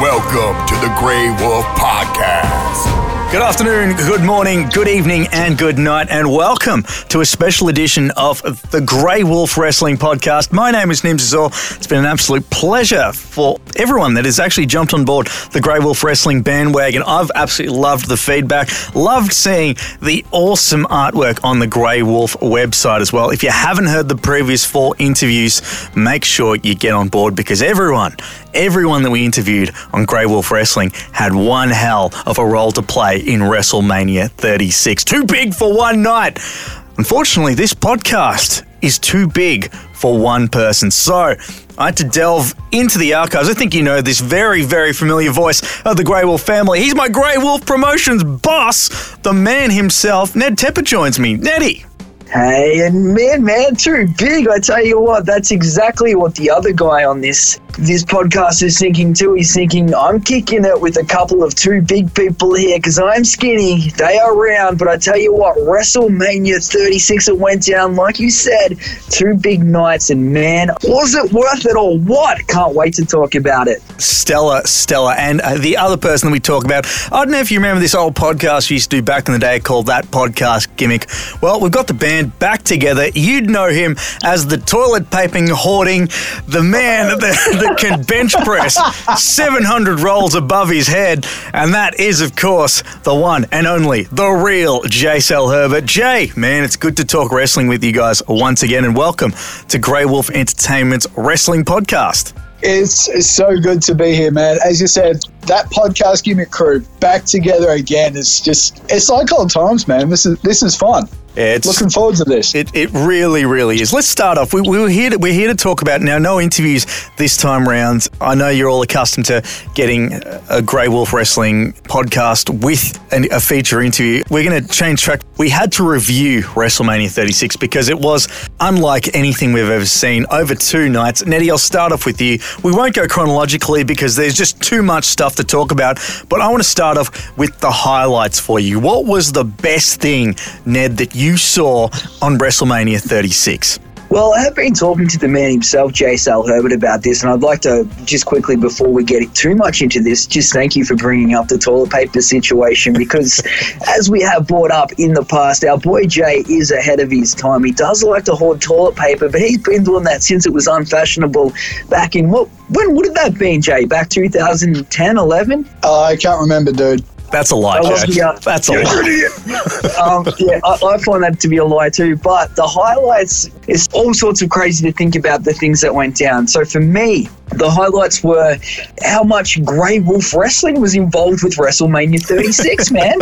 Welcome to the Grey Wolf Podcast. Good afternoon, good morning, good evening, and good night, and welcome to a special edition of the Grey Wolf Wrestling Podcast. My name is Nims Azor. It's been an absolute pleasure for everyone that has actually jumped on board the Grey Wolf Wrestling bandwagon. I've absolutely loved the feedback, loved seeing the awesome artwork on the Grey Wolf website as well. If you haven't heard the previous four interviews, make sure you get on board because everyone, everyone that we interviewed on Grey Wolf Wrestling had one hell of a role to play in WrestleMania 36. Too big for one night. Unfortunately, this podcast is too big for one person. So I had to delve into the archives. I think you know this very, very familiar voice of the Grey Wolf family. He's my Grey Wolf Promotions boss, the man himself. Ned Tepper joins me. Neddy. Hey, and man, man, too big. I tell you what, that's exactly what the other guy on this this podcast is thinking too. He's thinking, I'm kicking it with a couple of two big people here because I'm skinny. They are round, but I tell you what, WrestleMania 36, it went down, like you said, two big nights, and man, was it worth it or what? Can't wait to talk about it. Stella, Stella, and uh, the other person that we talk about. I don't know if you remember this old podcast we used to do back in the day called That Podcast Gimmick. Well, we've got the band back together. You'd know him as the toilet paping hoarding, the man that, that can bench press 700 rolls above his head. And that is, of course, the one and only, the real Jay Sal Herbert. Jay, man, it's good to talk wrestling with you guys once again, and welcome to Grey Wolf Entertainment's Wrestling Podcast. It's, it's so good to be here, man. As you said, that podcast gimmick crew back together again. It's just it's like old times, man. This is this is fun. It's Looking forward to this. It, it really, really is. Let's start off. We, we were here to, we're here to talk about now. No interviews this time round. I know you're all accustomed to getting a Grey Wolf Wrestling podcast with an, a feature interview. We're going to change track. We had to review WrestleMania 36 because it was unlike anything we've ever seen over two nights. Nettie, I'll start off with you. We won't go chronologically because there's just too much stuff to talk about. But I want to start off with the highlights for you. What was the best thing, Ned, that you saw on WrestleMania 36? Well, I have been talking to the man himself, Jay Sal Herbert, about this, and I'd like to just quickly, before we get too much into this, just thank you for bringing up the toilet paper situation because, as we have brought up in the past, our boy Jay is ahead of his time. He does like to hoard toilet paper, but he's been doing that since it was unfashionable back in what? When would have that been, Jay? Back 2010, 11? Uh, I can't remember, dude. That's a lie, the, uh, That's a lie. um, yeah, I, I find that to be a lie too. But the highlights is all sorts of crazy to think about the things that went down. So for me, the highlights were how much Grey Wolf Wrestling was involved with WrestleMania 36. man,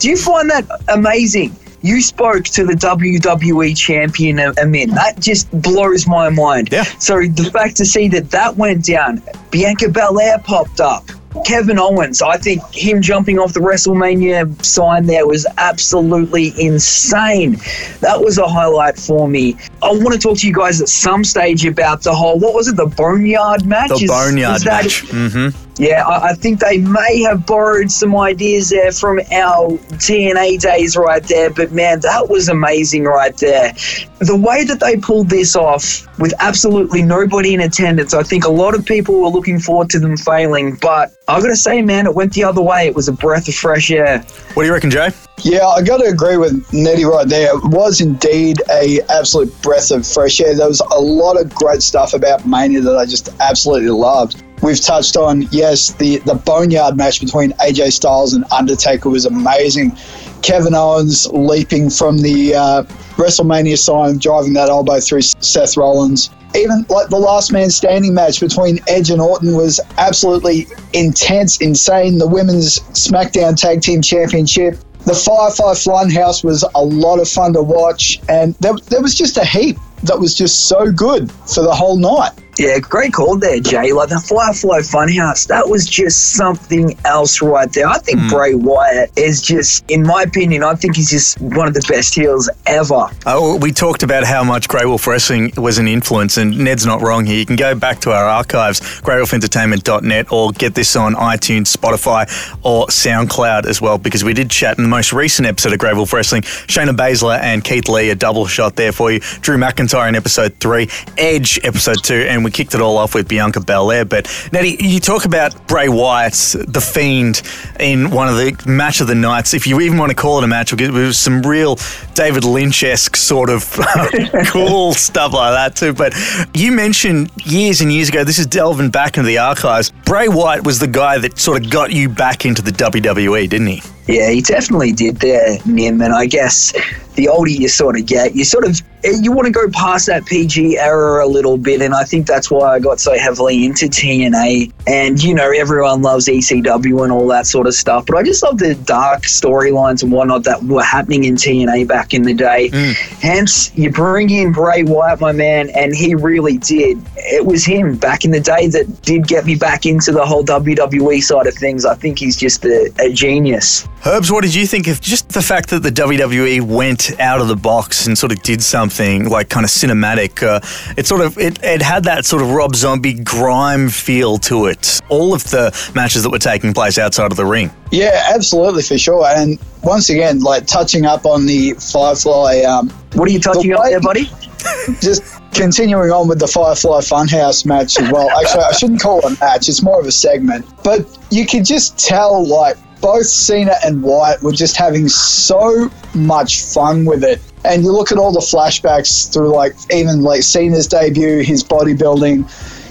do you find that amazing? You spoke to the WWE champion, Amin. That just blows my mind. Yeah. So the fact to see that that went down, Bianca Belair popped up. Kevin Owens, I think him jumping off the WrestleMania sign there was absolutely insane. That was a highlight for me. I want to talk to you guys at some stage about the whole, what was it, the Boneyard match? The Is- Boneyard is match. hmm yeah, I, I think they may have borrowed some ideas there from our TNA days right there, but man, that was amazing right there. The way that they pulled this off with absolutely nobody in attendance, I think a lot of people were looking forward to them failing, but I've gotta say, man, it went the other way. It was a breath of fresh air. What do you reckon, Jay? Yeah, I got to agree with Nettie right there. It was indeed a absolute breath of fresh air. There was a lot of great stuff about Mania that I just absolutely loved. We've touched on yes, the the boneyard match between AJ Styles and Undertaker was amazing. Kevin Owens leaping from the uh, WrestleMania sign, driving that elbow through Seth Rollins. Even like the last man standing match between Edge and Orton was absolutely intense, insane. The women's SmackDown Tag Team Championship the Firefly Funhouse was a lot of fun to watch, and there, there was just a heap that was just so good for the whole night. Yeah, great call there, Jay. Like the Firefly Funhouse, that was just something else right there. I think hmm. Bray Wyatt is just, in my opinion, I think he's just one of the best heels ever. Oh, we talked about how much Grey Wolf Wrestling was an influence, and Ned's not wrong here. You can go back to our archives, greywolfentertainment.net, or get this on iTunes, Spotify, or SoundCloud as well, because we did chat in the most recent episode of Grey Wolf Wrestling. Shayna Baszler and Keith Lee, a double shot there for you. Drew McIntyre in episode three, Edge episode two, and we we kicked it all off with Bianca Belair. But Nettie, you talk about Bray Wyatt, the Fiend, in one of the match of the nights. If you even want to call it a match, it was some real David Lynch esque sort of cool stuff like that too. But you mentioned years and years ago. This is delving back into the archives. Bray Wyatt was the guy that sort of got you back into the WWE, didn't he? Yeah, he definitely did there, Nim. And I guess the older you sort of get, you sort of you want to go past that PG era a little bit, and I think that's why I got so heavily into TNA. And you know, everyone loves ECW and all that sort of stuff, but I just love the dark storylines and whatnot that were happening in TNA back in the day. Mm. Hence, you bring in Bray Wyatt, my man, and he really did. It was him back in the day that did get me back into the whole WWE side of things. I think he's just a, a genius. Herbs, what did you think of just the fact that the WWE went out of the box and sort of did something like kind of cinematic? Uh, it sort of it, it had that sort of Rob Zombie grime feel to it. All of the matches that were taking place outside of the ring. Yeah, absolutely for sure. And once again, like touching up on the Firefly. Um, what are you touching up there, buddy? just continuing on with the Firefly Funhouse match as well. Actually, I shouldn't call it a match; it's more of a segment. But you could just tell, like both Cena and Wyatt were just having so much fun with it. And you look at all the flashbacks through, like, even like Cena's debut, his bodybuilding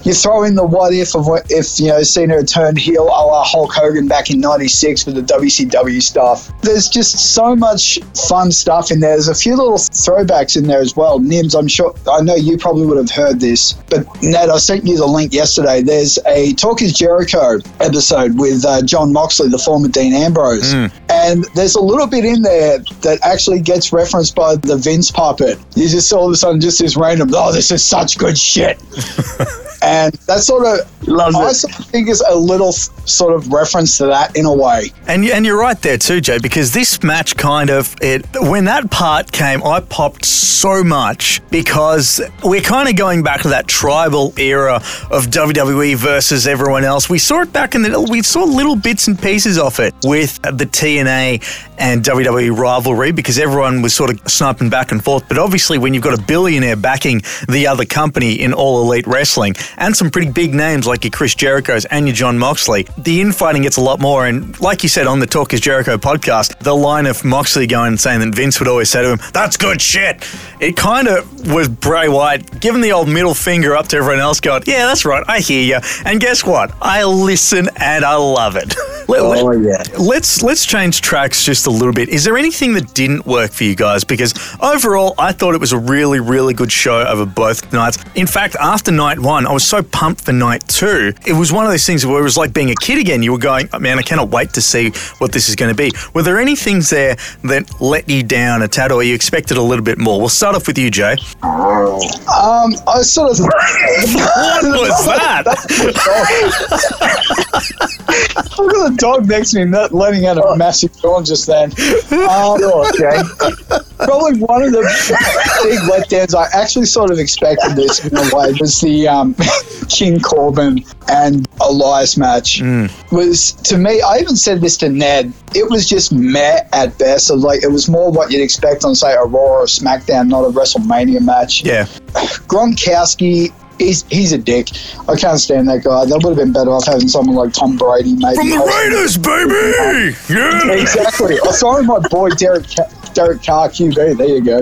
you throw in the what if of what if you know Cena had turned heel a la Hulk Hogan back in '96 with the WCW stuff. There's just so much fun stuff in there. There's a few little throwbacks in there as well. Nims, I'm sure I know you probably would have heard this, but Ned, I sent you the link yesterday. There's a Talk Is Jericho episode with uh, Jon Moxley, the former Dean Ambrose, mm. and there's a little bit in there that actually gets referenced by the Vince puppet. You just all of a sudden just this random, oh, this is such good shit. and that sort of Loves I sort of think is a little sort of reference to that in a way. And and you're right there too, Jay, because this match kind of it when that part came, I popped so much because we're kind of going back to that tribal era of WWE versus everyone else. We saw it back in the we saw little bits and pieces of it with uh, the TNA and WWE rivalry because everyone was sort of sniping back and forth. But obviously, when you've got a billionaire backing the other company in All Elite Wrestling and some pretty big names like your Chris Jericho's and your Jon Moxley, the infighting gets a lot more. And like you said on the Talk is Jericho podcast, the line of Moxley going and saying that Vince would always say to him, That's good shit. It kind of was Bray Wyatt giving the old middle finger up to everyone else, going, Yeah, that's right. I hear you. And guess what? I listen and I love it. Let, oh, yeah. Let's, let's change tracks just a little bit. Is there anything that didn't work for you guys? Because overall, I thought it was a really, really good show over both nights. In fact, after night one, I was so pumped for night two. It was one of those things where it was like being a kid again. You were going, oh, man, I cannot wait to see what this is going to be. Were there any things there that let you down a tad or you expected a little bit more? We'll start off with you, Jay. Um, I sort of. what was that? I've got a dog next to me, not letting out a massive yawn just then. Um, okay. Probably one of the big letdowns I actually sort of expected this in a way was the um, King Corbin and Elias match. Mm. Was to me, I even said this to Ned. It was just meh at best. Of like it was more what you'd expect on say a Raw or SmackDown, not a WrestleMania match. Yeah. Gronkowski he's he's a dick. I can't stand that guy. That would have been better off having someone like Tom Brady, maybe. From the Raiders, baby. Yeah, exactly. I saw my boy Derek Derek Carr QB. There you go.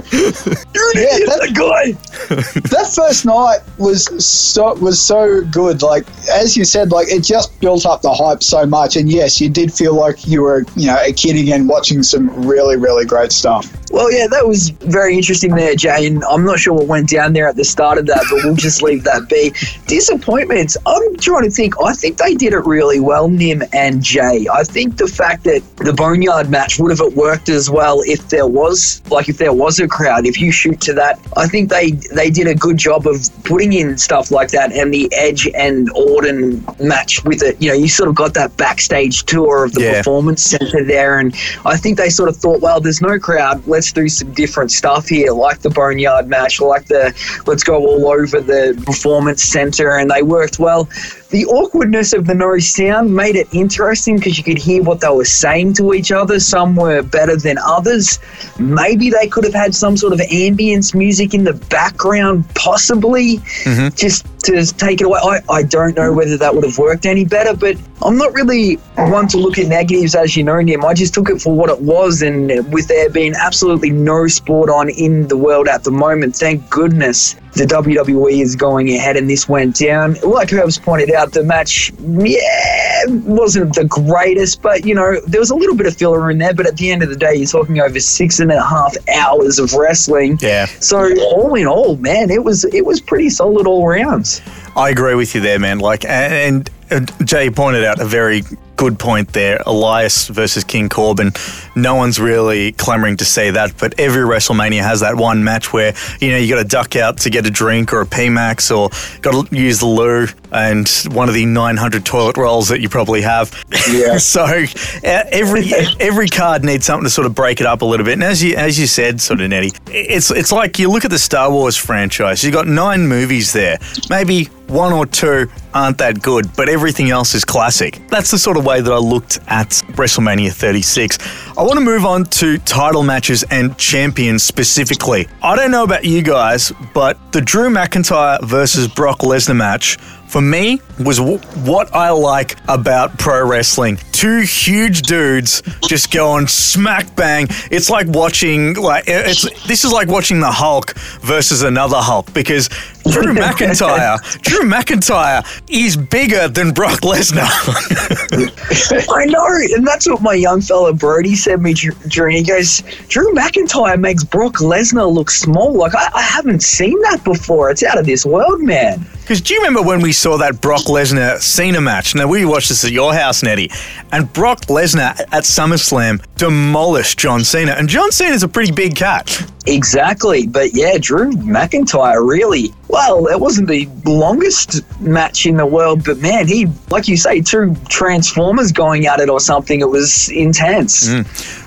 yeah, that guy. that first night was so was so good. Like as you said, like it just built up the hype so much. And yes, you did feel like you were you know a kid again watching some really really great stuff. Well, yeah, that was very interesting there, Jay. And I'm not sure what went down there at the start of that, but we'll just leave that be. Disappointments. I'm trying to think. I think they did it really well, Nim and Jay. I think the fact that the Boneyard match would have it worked as well if there was, like, if there was a crowd. If you shoot to that, I think they they did a good job of putting in stuff like that. And the Edge and Orton match with it, you know, you sort of got that backstage tour of the yeah. performance center there, and I think they sort of thought, well, there's no crowd. Let's do some different stuff here, like the Boneyard match, like the let's go all over the performance center, and they worked well. The awkwardness of the no sound made it interesting because you could hear what they were saying to each other. Some were better than others. Maybe they could have had some sort of ambience music in the background, possibly, mm-hmm. just to take it away. I, I don't know whether that would have worked any better, but I'm not really one to look at negatives, as you know, Nim. I just took it for what it was, and with there being absolutely no sport on in the world at the moment, thank goodness the WWE is going ahead and this went down. Like Herbs pointed out, the match, yeah, wasn't the greatest, but you know, there was a little bit of filler in there. But at the end of the day, you're talking over six and a half hours of wrestling. Yeah. So all in all, man, it was it was pretty solid all rounds. I agree with you there, man. Like, and, and Jay pointed out a very good point there. Elias versus King Corbin. No one's really clamoring to say that, but every WrestleMania has that one match where you know you got to duck out to get a drink or a PMAX or got to use the loo and one of the 900 toilet rolls that you probably have. Yeah. so uh, every every card needs something to sort of break it up a little bit. And as you as you said, sort of Nettie, it's it's like you look at the Star Wars franchise. You got nine movies there. Maybe one or two aren't that good, but everything else is classic. That's the sort of way that I looked at WrestleMania 36. I want to move on to title matches and champions specifically. I don't know about you guys, but the Drew McIntyre versus Brock Lesnar match for me was w- what I like about pro wrestling. Two huge dudes just going smack bang. It's like watching like it's this is like watching the Hulk versus another Hulk because Drew McIntyre, Drew McIntyre is bigger than Brock Lesnar. I know, and that's what my young fella Brody said me during. He goes, Drew McIntyre makes Brock Lesnar look small. Like I, I haven't seen that before. It's out of this world, man. Because do you remember when we saw that Brock Lesnar Cena match? Now we watched this at your house, Nettie, and Brock Lesnar at SummerSlam demolished John Cena, and John Cena's a pretty big cat. Exactly, but yeah, Drew McIntyre really. Well, it wasn't the longest match in the world, but man, he, like you say, two Transformers going at it or something. It was intense.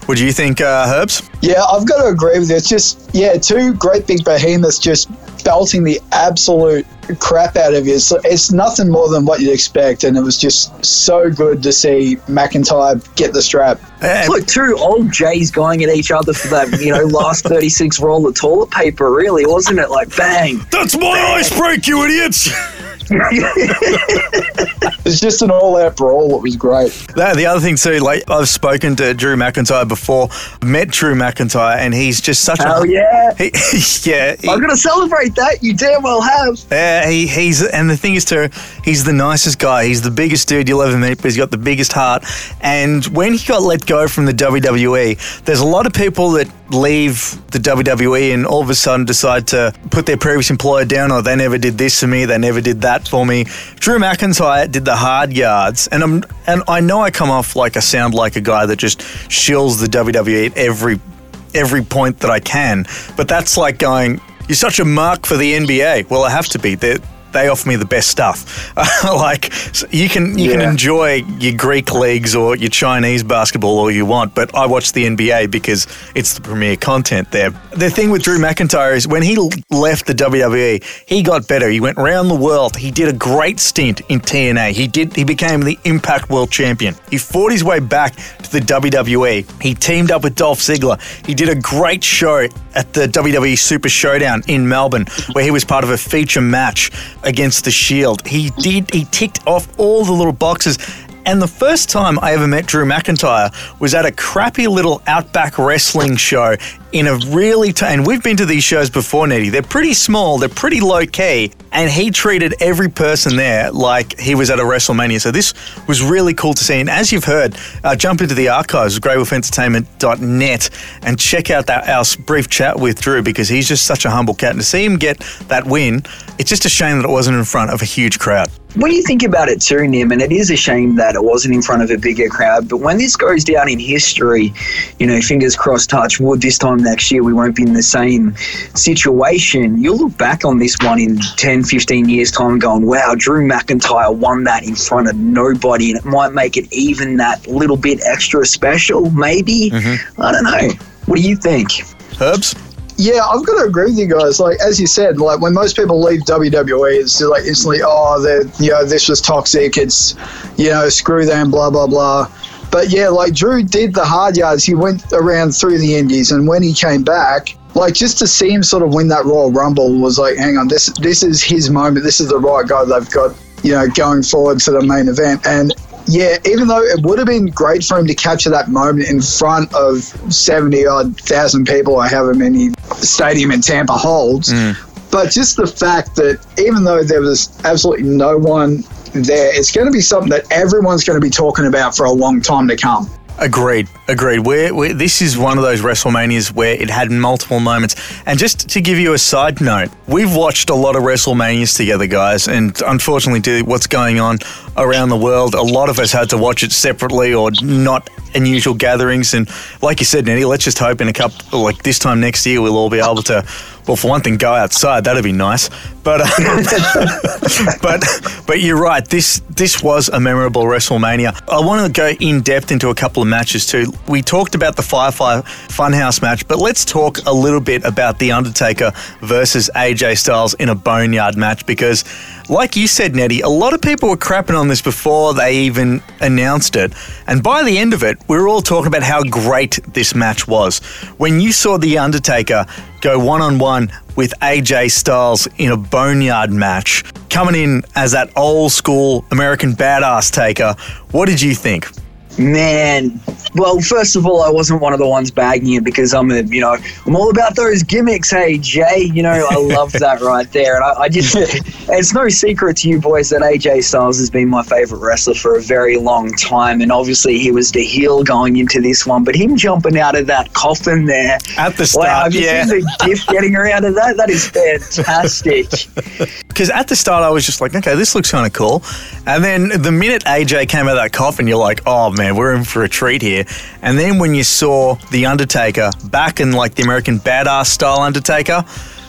What do you think, uh, Herbs? Yeah, I've got to agree with you. It's just, yeah, two great big behemoths just belting the absolute crap out of you. So it's nothing more than what you'd expect. And it was just so good to see McIntyre get the strap. It's like two old Jays going at each other for that, you know, last 36 roll of toilet paper, really, wasn't it? Like, bang. That's my ice break, you idiots! It's just an all out brawl. It was great. That, the other thing too, like I've spoken to Drew McIntyre before, met Drew McIntyre, and he's just such Oh, a yeah. He, yeah, he- I'm going to celebrate that. You damn well have. Yeah, he, he's and the thing is too, he's the nicest guy. He's the biggest dude you'll ever meet, but he's got the biggest heart. And when he got let go from the WWE, there's a lot of people that leave the WWE and all of a sudden decide to put their previous employer down, or they never did this for me, they never did that for me. Drew McIntyre did the hard yards, and I'm and I know I come off like I sound like a guy that just shills the WWE every every point that I can. But that's like going, you're such a mark for the NBA. Well, I have to be. They they offer me the best stuff. like you can you can enjoy your Greek leagues or your Chinese basketball all you want, but I watch the NBA because it's the premier content there. The thing with Drew McIntyre is when he left the WWE, he got better. He went around the world. He did a great stint in TNA. He did he became the Impact World Champion. He fought his way back to the WWE. He teamed up with Dolph Ziggler. He did a great show at the WWE Super Showdown in Melbourne where he was part of a feature match against the Shield. He did he ticked off all the little boxes and the first time I ever met Drew McIntyre was at a crappy little outback wrestling show in a really, t- and we've been to these shows before, Nettie. They're pretty small, they're pretty low key, and he treated every person there like he was at a WrestleMania. So this was really cool to see. And as you've heard, uh, jump into the archives, greywolfentertainment.net, and check out that our brief chat with Drew because he's just such a humble cat. And to see him get that win, it's just a shame that it wasn't in front of a huge crowd. When you think about it too, Nim, and it is a shame that it wasn't in front of a bigger crowd, but when this goes down in history, you know, fingers crossed, touch wood, this time next year we won't be in the same situation. You'll look back on this one in 10, 15 years' time going, wow, Drew McIntyre won that in front of nobody, and it might make it even that little bit extra special, maybe. Mm-hmm. I don't know. What do you think? Herbs? Yeah, I've got to agree with you guys. Like as you said, like when most people leave WWE, it's like instantly, oh, they're you know this was toxic. It's you know screw them, blah blah blah. But yeah, like Drew did the hard yards. He went around through the Indies, and when he came back, like just to see him sort of win that Royal Rumble was like, hang on, this this is his moment. This is the right guy they've got, you know, going forward to the main event. And yeah, even though it would have been great for him to capture that moment in front of seventy odd thousand people, or however many stadium in Tampa holds. Mm. But just the fact that even though there was absolutely no one there, it's going to be something that everyone's going to be talking about for a long time to come. Agreed, agreed. We're, we're, this is one of those WrestleManias where it had multiple moments. And just to give you a side note, we've watched a lot of WrestleManias together, guys. And unfortunately, due what's going on around the world, a lot of us had to watch it separately or not unusual gatherings. And like you said, Nettie, let's just hope in a couple, like this time next year, we'll all be able to, well, for one thing, go outside. That'd be nice. But, uh, but, but you're right. This this was a memorable WrestleMania. I want to go in depth into a couple of matches too. We talked about the Firefly Funhouse match, but let's talk a little bit about the Undertaker versus AJ Styles in a Boneyard match because, like you said, Nettie, a lot of people were crapping on this before they even announced it, and by the end of it, we were all talking about how great this match was. When you saw the Undertaker go one on one with AJ Styles in a boneyard match, coming in as that old school American badass taker. What did you think? Man, well, first of all, I wasn't one of the ones bagging it because I'm a, you know, I'm all about those gimmicks. Hey, Jay, you know, I love that right there. And I, I just, it's no secret to you boys that AJ Styles has been my favorite wrestler for a very long time. And obviously, he was the heel going into this one, but him jumping out of that coffin there At the start, wow, yeah. seen the gift getting around of that? That is fantastic. Because at the start, I was just like, okay, this looks kind of cool. And then the minute AJ came out of that coffin, you're like, oh man, we're in for a treat here. And then when you saw The Undertaker back in like the American badass style Undertaker,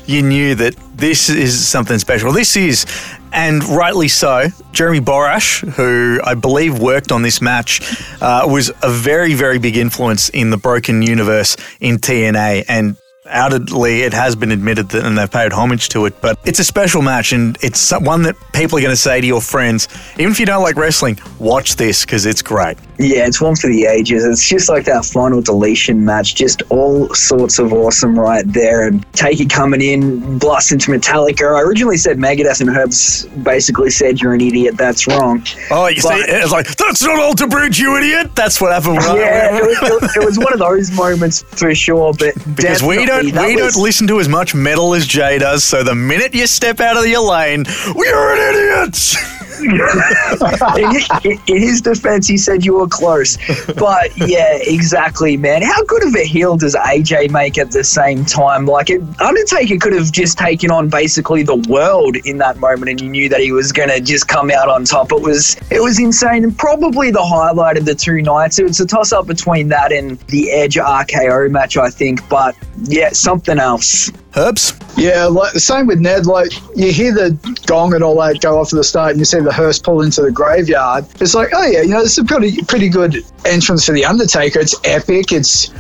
you knew that this is something special. This is, and rightly so, Jeremy Borash, who I believe worked on this match, uh, was a very, very big influence in the Broken Universe in TNA. And Outwardly, it has been admitted that, and they've paid homage to it, but it's a special match, and it's one that people are going to say to your friends, even if you don't like wrestling, watch this because it's great. Yeah, it's one for the ages. It's just like that final deletion match, just all sorts of awesome right there. And Taker coming in, blast into Metallica. I originally said Megadeth, and Herbs basically said, You're an idiot, that's wrong. Oh, you see, it's like, that's not Alter Bridge, you idiot! That's what happened. I- Yeah, it was, it was one of those moments for sure, but Because we don't definitely, that we was- don't listen to as much metal as Jay does, so the minute you step out of your lane, you're an idiot. in, in- in his defense, he said you were close. But yeah, exactly, man. How good of a heel does AJ make at the same time? Like, it, Undertaker could have just taken on basically the world in that moment, and you knew that he was going to just come out on top. It was it was insane, and probably the highlight of the two nights. It was a toss up between that and the Edge RKO match, I think. But yeah, something else. Herbs, Yeah, like the same with Ned. Like you hear the gong and all that go off at the start, and you see the hearse pull into the graveyard. It's like, oh yeah, you know, this is a pretty pretty good entrance for the Undertaker. It's epic. It's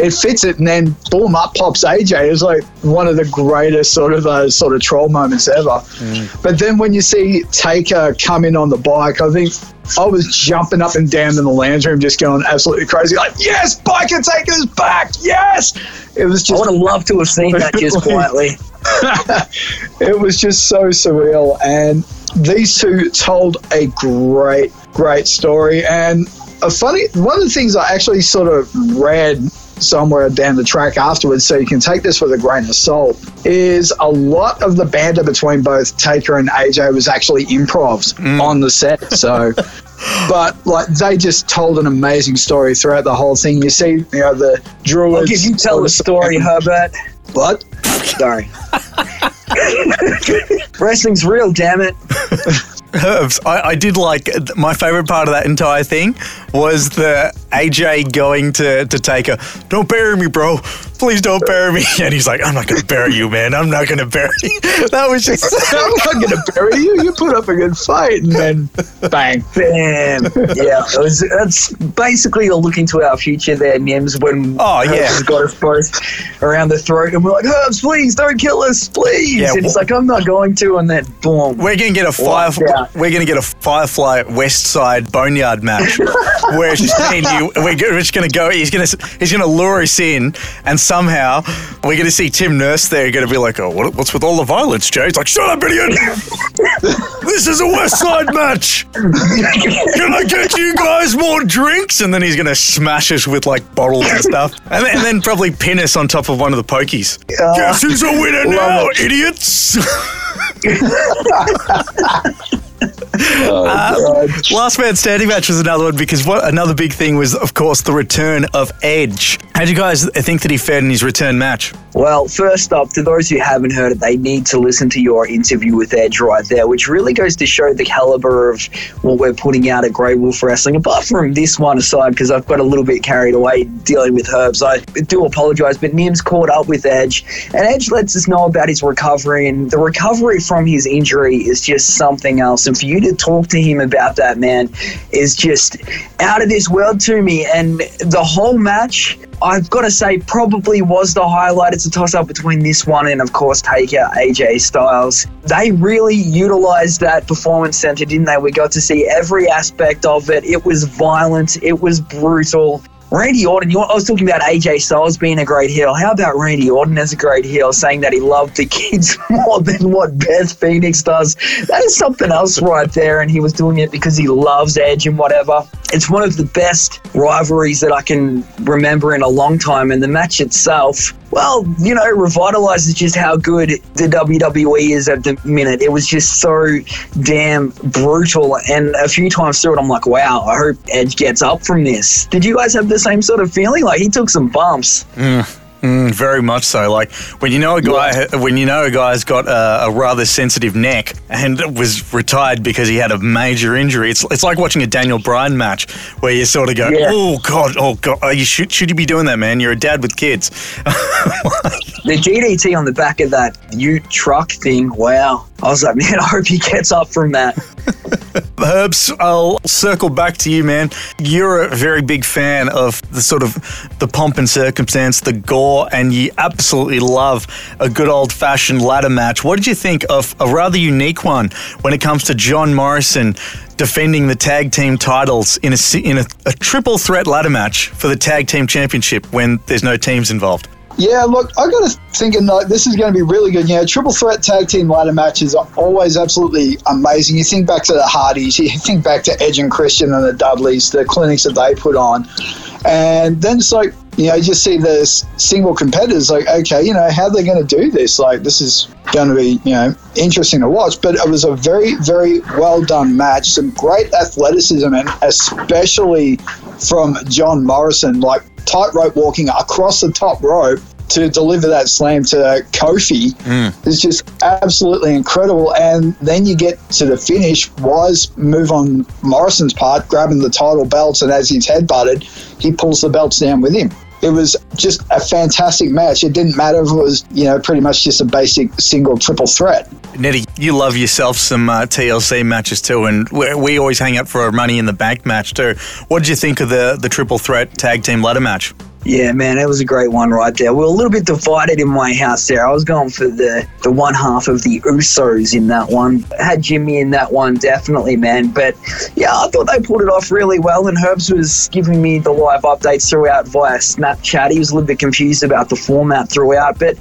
it fits it, and then boom, up pops AJ. It's like one of the greatest sort of uh, sort of troll moments ever. But then when you see Taker come in on the bike, I think. I was jumping up and down in the lounge room, just going absolutely crazy. Like, yes, Biker Taker's back. Yes, it was just. I would have loved to have seen that just quietly. it was just so surreal and these two told a great great story and a funny one of the things i actually sort of read somewhere down the track afterwards so you can take this with a grain of salt is a lot of the banter between both taker and aj was actually improvs mm. on the set so but like they just told an amazing story throughout the whole thing you see you know the druids I'll give you tell the story, Herbert. what Sorry. Wrestling's real, damn it. Herbs, I, I did like my favorite part of that entire thing was the AJ going to to Taker. Don't bury me, bro. Please don't bury me. And he's like, I'm not going to bury you, man. I'm not going to bury you. That was just. I'm not going to bury you. You put up a good fight, and then bang, bam. Yeah, it was. That's basically you're looking to our future there, Nims. When Oh, yeah. Has got us both around the throat, and we're like, Herbs, please don't kill us, please. Yeah, and he's wh- like, I'm not going to, and then boom. We're gonna get a firefly. We're gonna get a Firefly West Side Boneyard match, where it's just me and you. We're just gonna go. He's gonna he's gonna lure us in, and somehow we're gonna see Tim Nurse there. Gonna be like, oh, what, what's with all the violence, Jay? He's like, shut up, idiot! this is a West Side match. Can I get you guys more drinks? And then he's gonna smash us with like bottles and stuff, and then, and then probably pin us on top of one of the pokies. Guess who's a winner now, love idiots? Oh, um, God. Last man standing match was another one because what another big thing was, of course, the return of Edge. How do you guys think that he fared in his return match? Well, first up, to those who haven't heard it, they need to listen to your interview with Edge right there, which really goes to show the caliber of what we're putting out at Grey Wolf Wrestling. Apart from this one aside, because I've got a little bit carried away dealing with Herbs, I do apologize, but Nim's caught up with Edge, and Edge lets us know about his recovery, and the recovery from his injury is just something else. And for you to talk to him about that, man, is just out of this world to me. And the whole match, I've got to say, probably was the highlight. It's a toss up between this one and, of course, Taker, AJ Styles. They really utilized that performance center, didn't they? We got to see every aspect of it. It was violent, it was brutal. Randy Orton, you, I was talking about AJ Styles being a great heel. How about Randy Orton as a great heel, saying that he loved the kids more than what Beth Phoenix does? That is something else right there, and he was doing it because he loves Edge and whatever. It's one of the best rivalries that I can remember in a long time, and the match itself, well, you know, revitalizes just how good the WWE is at the minute. It was just so damn brutal, and a few times through it, I'm like, wow, I hope Edge gets up from this. Did you guys have the same sort of feeling? Like he took some bumps. Mm, Mm, very much so. Like when you know a guy, when you know a guy's got a, a rather sensitive neck and was retired because he had a major injury. It's it's like watching a Daniel Bryan match where you sort of go, Yeah. oh god, oh god, oh, you should should you be doing that, man? You're a dad with kids. The GDT on the back of that Ute truck thing, wow. I was like, man, I hope he gets up from that. Herbs, I'll circle back to you, man. You're a very big fan of the sort of the pomp and circumstance, the gore, and you absolutely love a good old fashioned ladder match. What did you think of a rather unique one when it comes to John Morrison defending the tag team titles in a in a, a triple threat ladder match for the tag team championship when there's no teams involved? Yeah, look, I got to thinking like this is going to be really good. You know, triple threat tag team ladder matches are always absolutely amazing. You think back to the Hardys, you think back to Edge and Christian and the Dudleys, the clinics that they put on, and then it's like you know, you just see the single competitors like, okay, you know, how they're they going to do this? Like, this is going to be you know interesting to watch. But it was a very, very well done match. Some great athleticism, and especially from John Morrison, like tightrope walking across the top rope to deliver that slam to Kofi mm. is just absolutely incredible. And then you get to the finish. Wise move on Morrison's part, grabbing the title belts, and as he's headbutted, he pulls the belts down with him. It was just a fantastic match. It didn't matter if it was, you know, pretty much just a basic single triple threat. Nettie, you love yourself some uh, TLC matches too, and we, we always hang out for a Money in the Bank match too. What did you think of the the triple threat tag team ladder match? Yeah, man, that was a great one right there. We were a little bit divided in my house there. I was going for the, the one half of the Usos in that one. Had Jimmy in that one, definitely, man. But yeah, I thought they pulled it off really well. And Herbs was giving me the live updates throughout via Snapchat. He was a little bit confused about the format throughout. But,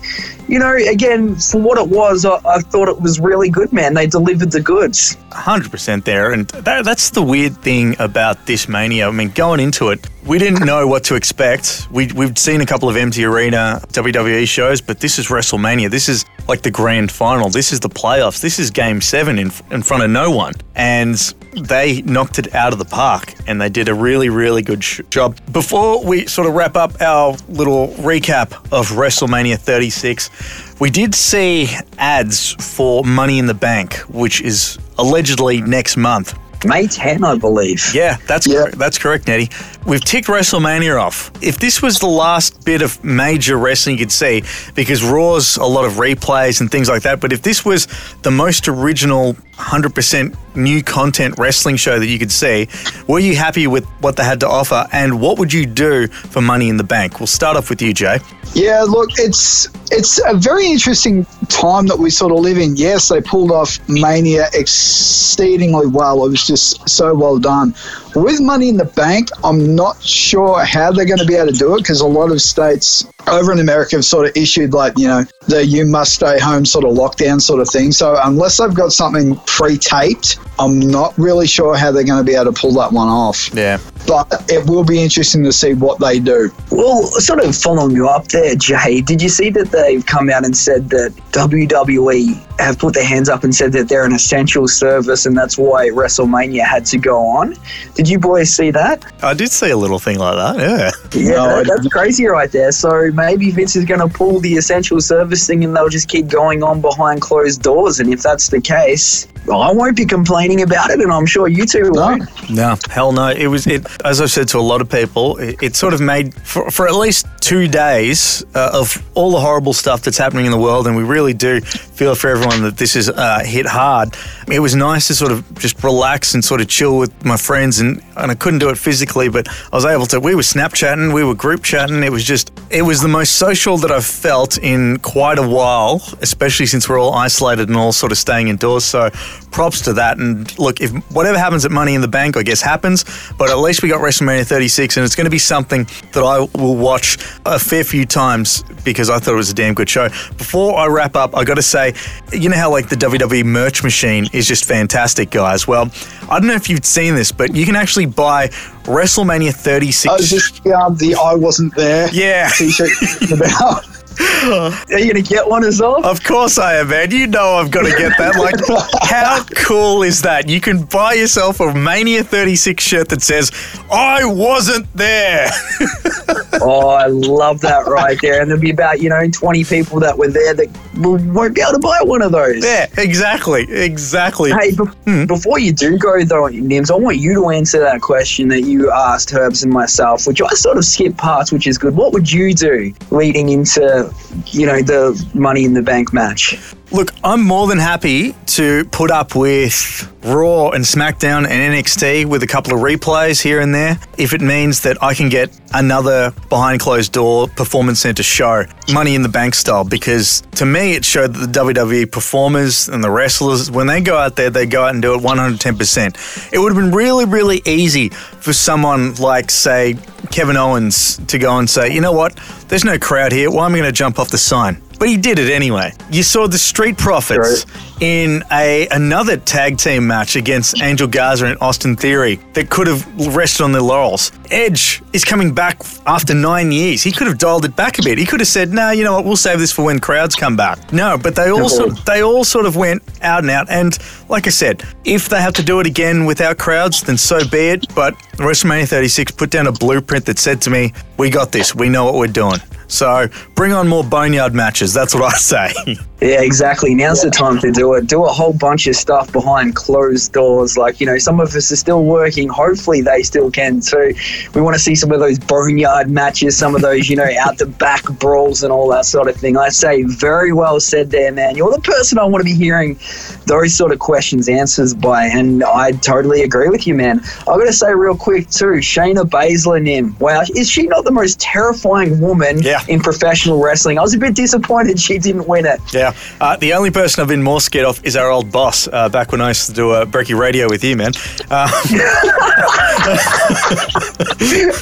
you know, again, for what it was, I, I thought it was really good, man. They delivered the goods. 100% there. And that, that's the weird thing about this Mania. I mean, going into it, we didn't know what to expect. We, we've seen a couple of empty arena WWE shows, but this is WrestleMania. This is like the grand final. This is the playoffs. This is game seven in, in front of no one. And they knocked it out of the park and they did a really, really good sh- job. Before we sort of wrap up our little recap of WrestleMania 36, we did see ads for Money in the Bank, which is allegedly next month. May 10, I believe. Yeah, that's Yeah. correct. That's correct, Nettie. We've ticked WrestleMania off. If this was the last bit of major wrestling you could see, because Raw's a lot of replays and things like that, but if this was the most original 100% new content wrestling show that you could see, were you happy with what they had to offer? And what would you do for Money in the Bank? We'll start off with you, Jay. Yeah, look, it's it's a very interesting time that we sort of live in. Yes, they pulled off Mania exceedingly well. It was just so well done. With Money in the Bank, I'm not sure how they're going to be able to do it because a lot of states over in America have sort of issued like you know the you must stay home sort of lockdown sort of thing. So unless they've got something pre-taped, I'm not really sure how they're going to be able to pull that one off. Yeah. But it will be interesting to see what they do. Well, sort of following you up there, Jay, did you see that they've come out and said that WWE have put their hands up and said that they're an essential service and that's why WrestleMania had to go on? Did you boys see that? I did see a little thing like that, yeah. Yeah, No, that- that's crazy right there. So maybe Vince is going to pull the essential service thing and they'll just keep going on behind closed doors. And if that's the case, I won't be complaining about it, and I'm sure you two won't. No, hell no. It was it. As I've said to a lot of people, it, it sort of made for, for at least two days uh, of all the horrible stuff that's happening in the world, and we really do feel for everyone that this is uh, hit hard. It was nice to sort of just relax and sort of chill with my friends, and, and I couldn't do it physically, but I was able to. We were Snapchatting, we were group chatting. It was just, it was the most social that I've felt in quite a while, especially since we're all isolated and all sort of staying indoors. So props to that. And look, if whatever happens at Money in the Bank, I guess happens, but at least we got WrestleMania 36, and it's going to be something that I will watch a fair few times because I thought it was a damn good show. Before I wrap up, I got to say, you know how like the WWE merch machine is just fantastic, guys. Well, I don't know if you've seen this, but you can actually buy WrestleMania 36. Oh, the, um, the I wasn't there Yeah. t-shirt about? Are you going to get one as well? Of course I am, man. You know I've got to get that. Like, how cool is that? You can buy yourself a Mania 36 shirt that says, I wasn't there. Oh, I love that right there. And there'll be about, you know, 20 people that were there that won't be able to buy one of those. yeah, exactly. Exactly. Hey, be- hmm. before you do go though, Nims, I want you to answer that question that you asked Herbs and myself, which I sort of skipped past, which is good. What would you do leading into, you know, the Money in the Bank match? Look, I'm more than happy to put up with Raw and SmackDown and NXT with a couple of replays here and there if it means that I can get another behind closed door performance center show, Money in the Bank style, because to me it showed that the WWE performers and the wrestlers, when they go out there, they go out and do it 110%. It would have been really, really easy for someone like, say, Kevin Owens to go and say, you know what, there's no crowd here. Why am I going to jump off the sign? But he did it anyway. You saw the Street Profits in a another tag team match against Angel Garza and Austin Theory that could have rested on their laurels. Edge is coming back after nine years. He could have dialed it back a bit. He could have said, "No, you know what? We'll save this for when crowds come back." No, but they also they all sort of went out and out. And like I said, if they have to do it again without crowds, then so be it. But WrestleMania 36 put down a blueprint that said to me, "We got this. We know what we're doing." So bring on more boneyard matches. That's what I say. Yeah, exactly. Now's the time to do it. Do a whole bunch of stuff behind closed doors. Like, you know, some of us are still working. Hopefully, they still can too. We want to see some of those boneyard matches, some of those, you know, out the back brawls and all that sort of thing. I say, very well said there, man. You're the person I want to be hearing those sort of questions answers by. And I totally agree with you, man. I've got to say, real quick, too, Shayna Baszler, Nim. Wow, is she not the most terrifying woman Yeah. In professional wrestling? I was a bit disappointed she didn't win it. Yeah. Uh, the only person I've been more scared of is our old boss uh, back when I used to do uh, Breaky Radio with you, man. Uh,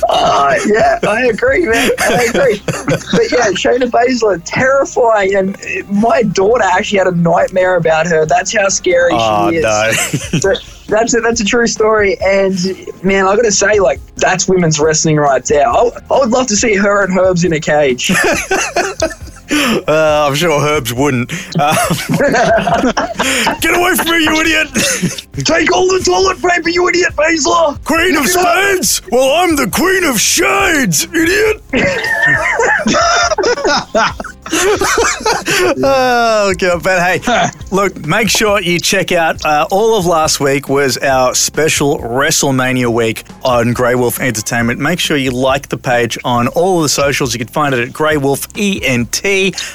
Uh, yeah, I agree, man. I agree. But yeah, Shayna Baszler, terrifying. And my daughter actually had a nightmare about her. That's how scary oh, she is. no. That's a, that's a true story. And man, I got to say, like, that's women's wrestling right there. I, I would love to see her and Herbs in a cage. Uh, I'm sure Herbs wouldn't. Uh, get away from me, you idiot! Take all the toilet paper, you idiot, Baszler. Queen of Spades? Well, I'm the Queen of Shades, idiot! oh god! But hey, look, make sure you check out uh, all of last week was our special WrestleMania week on Grey Wolf Entertainment. Make sure you like the page on all of the socials. You can find it at Grey Wolf ENT.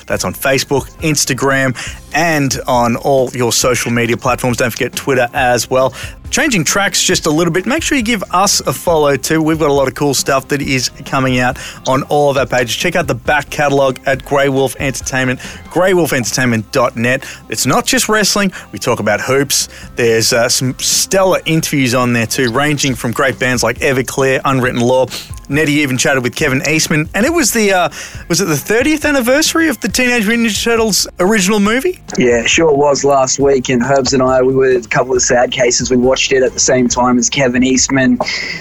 That's on Facebook, Instagram, and on all your social media platforms. Don't forget Twitter as well. Changing tracks just a little bit. Make sure you give us a follow too. We've got a lot of cool stuff that is coming out on all of our pages. Check out the back catalogue at Grey Wolf Entertainment, greywolfentertainment.net. It's not just wrestling. We talk about hoops. There's uh, some stellar interviews on there too, ranging from great bands like Everclear, Unwritten Law, Nettie even chatted with Kevin Eastman, and it was the uh, was it the 30th anniversary of the Teenage Mutant Ninja Turtles original movie? Yeah, sure was last week. And Herbs and I, we were a couple of sad cases. We watched it at the same time as Kevin Eastman,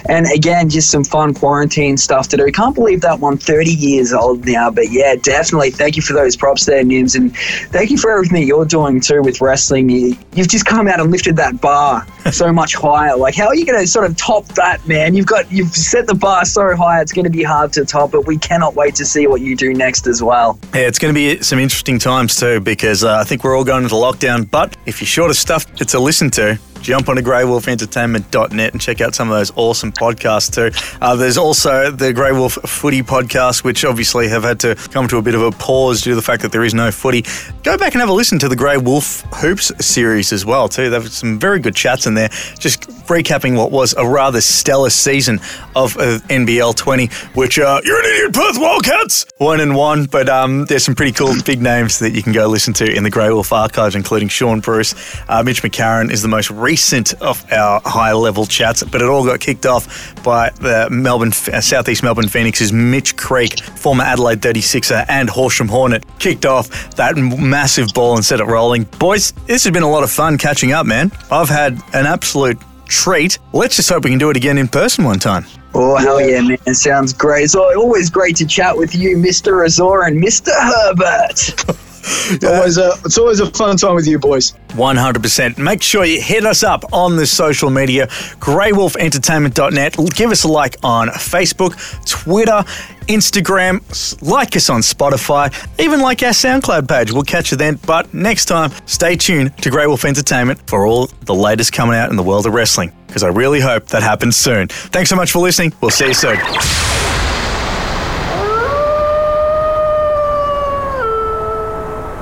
and again, just some fun quarantine stuff to do. Can't believe that one 30 years old now, but yeah, definitely. Thank you for those props there, Nims, and thank you for everything that you're doing too with wrestling. You, you've just come out and lifted that bar so much higher. Like, how are you going to sort of top that, man? You've got you've set the bar so high, it's going to be hard to top, but we cannot wait to see what you do next as well. Yeah, it's going to be some interesting times too because uh, I think we're all going into lockdown. But if you're short of stuff to listen to, jump onto greywolfentertainment.net and check out some of those awesome podcasts too. Uh, there's also the Grey Wolf Footy podcast, which obviously have had to come to a bit of a pause due to the fact that there is no footy. Go back and have a listen to the Grey Wolf Hoops series as well too. There's some very good chats in there, just recapping what was a rather stellar season of uh, NBL 20, which uh, you're an idiot, Perth Wildcats, one and one. But um, there's some pretty cool big names that you can go listen to in the Grey Wolf archives, including Shaun Bruce, uh, Mitch McCarron is the most recent of our high level chats, but it all got kicked off by the Melbourne, uh, Southeast Melbourne Phoenix's Mitch Creek, former Adelaide 36er and Horsham Hornet, kicked off that massive ball and set it rolling. Boys, this has been a lot of fun catching up, man. I've had an absolute treat. Let's just hope we can do it again in person one time. Oh, hell yeah, man. It sounds great. It's always great to chat with you, Mr. Azor and Mr. Herbert. It's always a it's always a fun time with you boys. 100%. Make sure you hit us up on the social media, greywolfentertainment.net. Give us a like on Facebook, Twitter, Instagram, like us on Spotify, even like our SoundCloud page. We'll catch you then. But next time, stay tuned to Grey Wolf Entertainment for all the latest coming out in the world of wrestling, because I really hope that happens soon. Thanks so much for listening. We'll see you soon.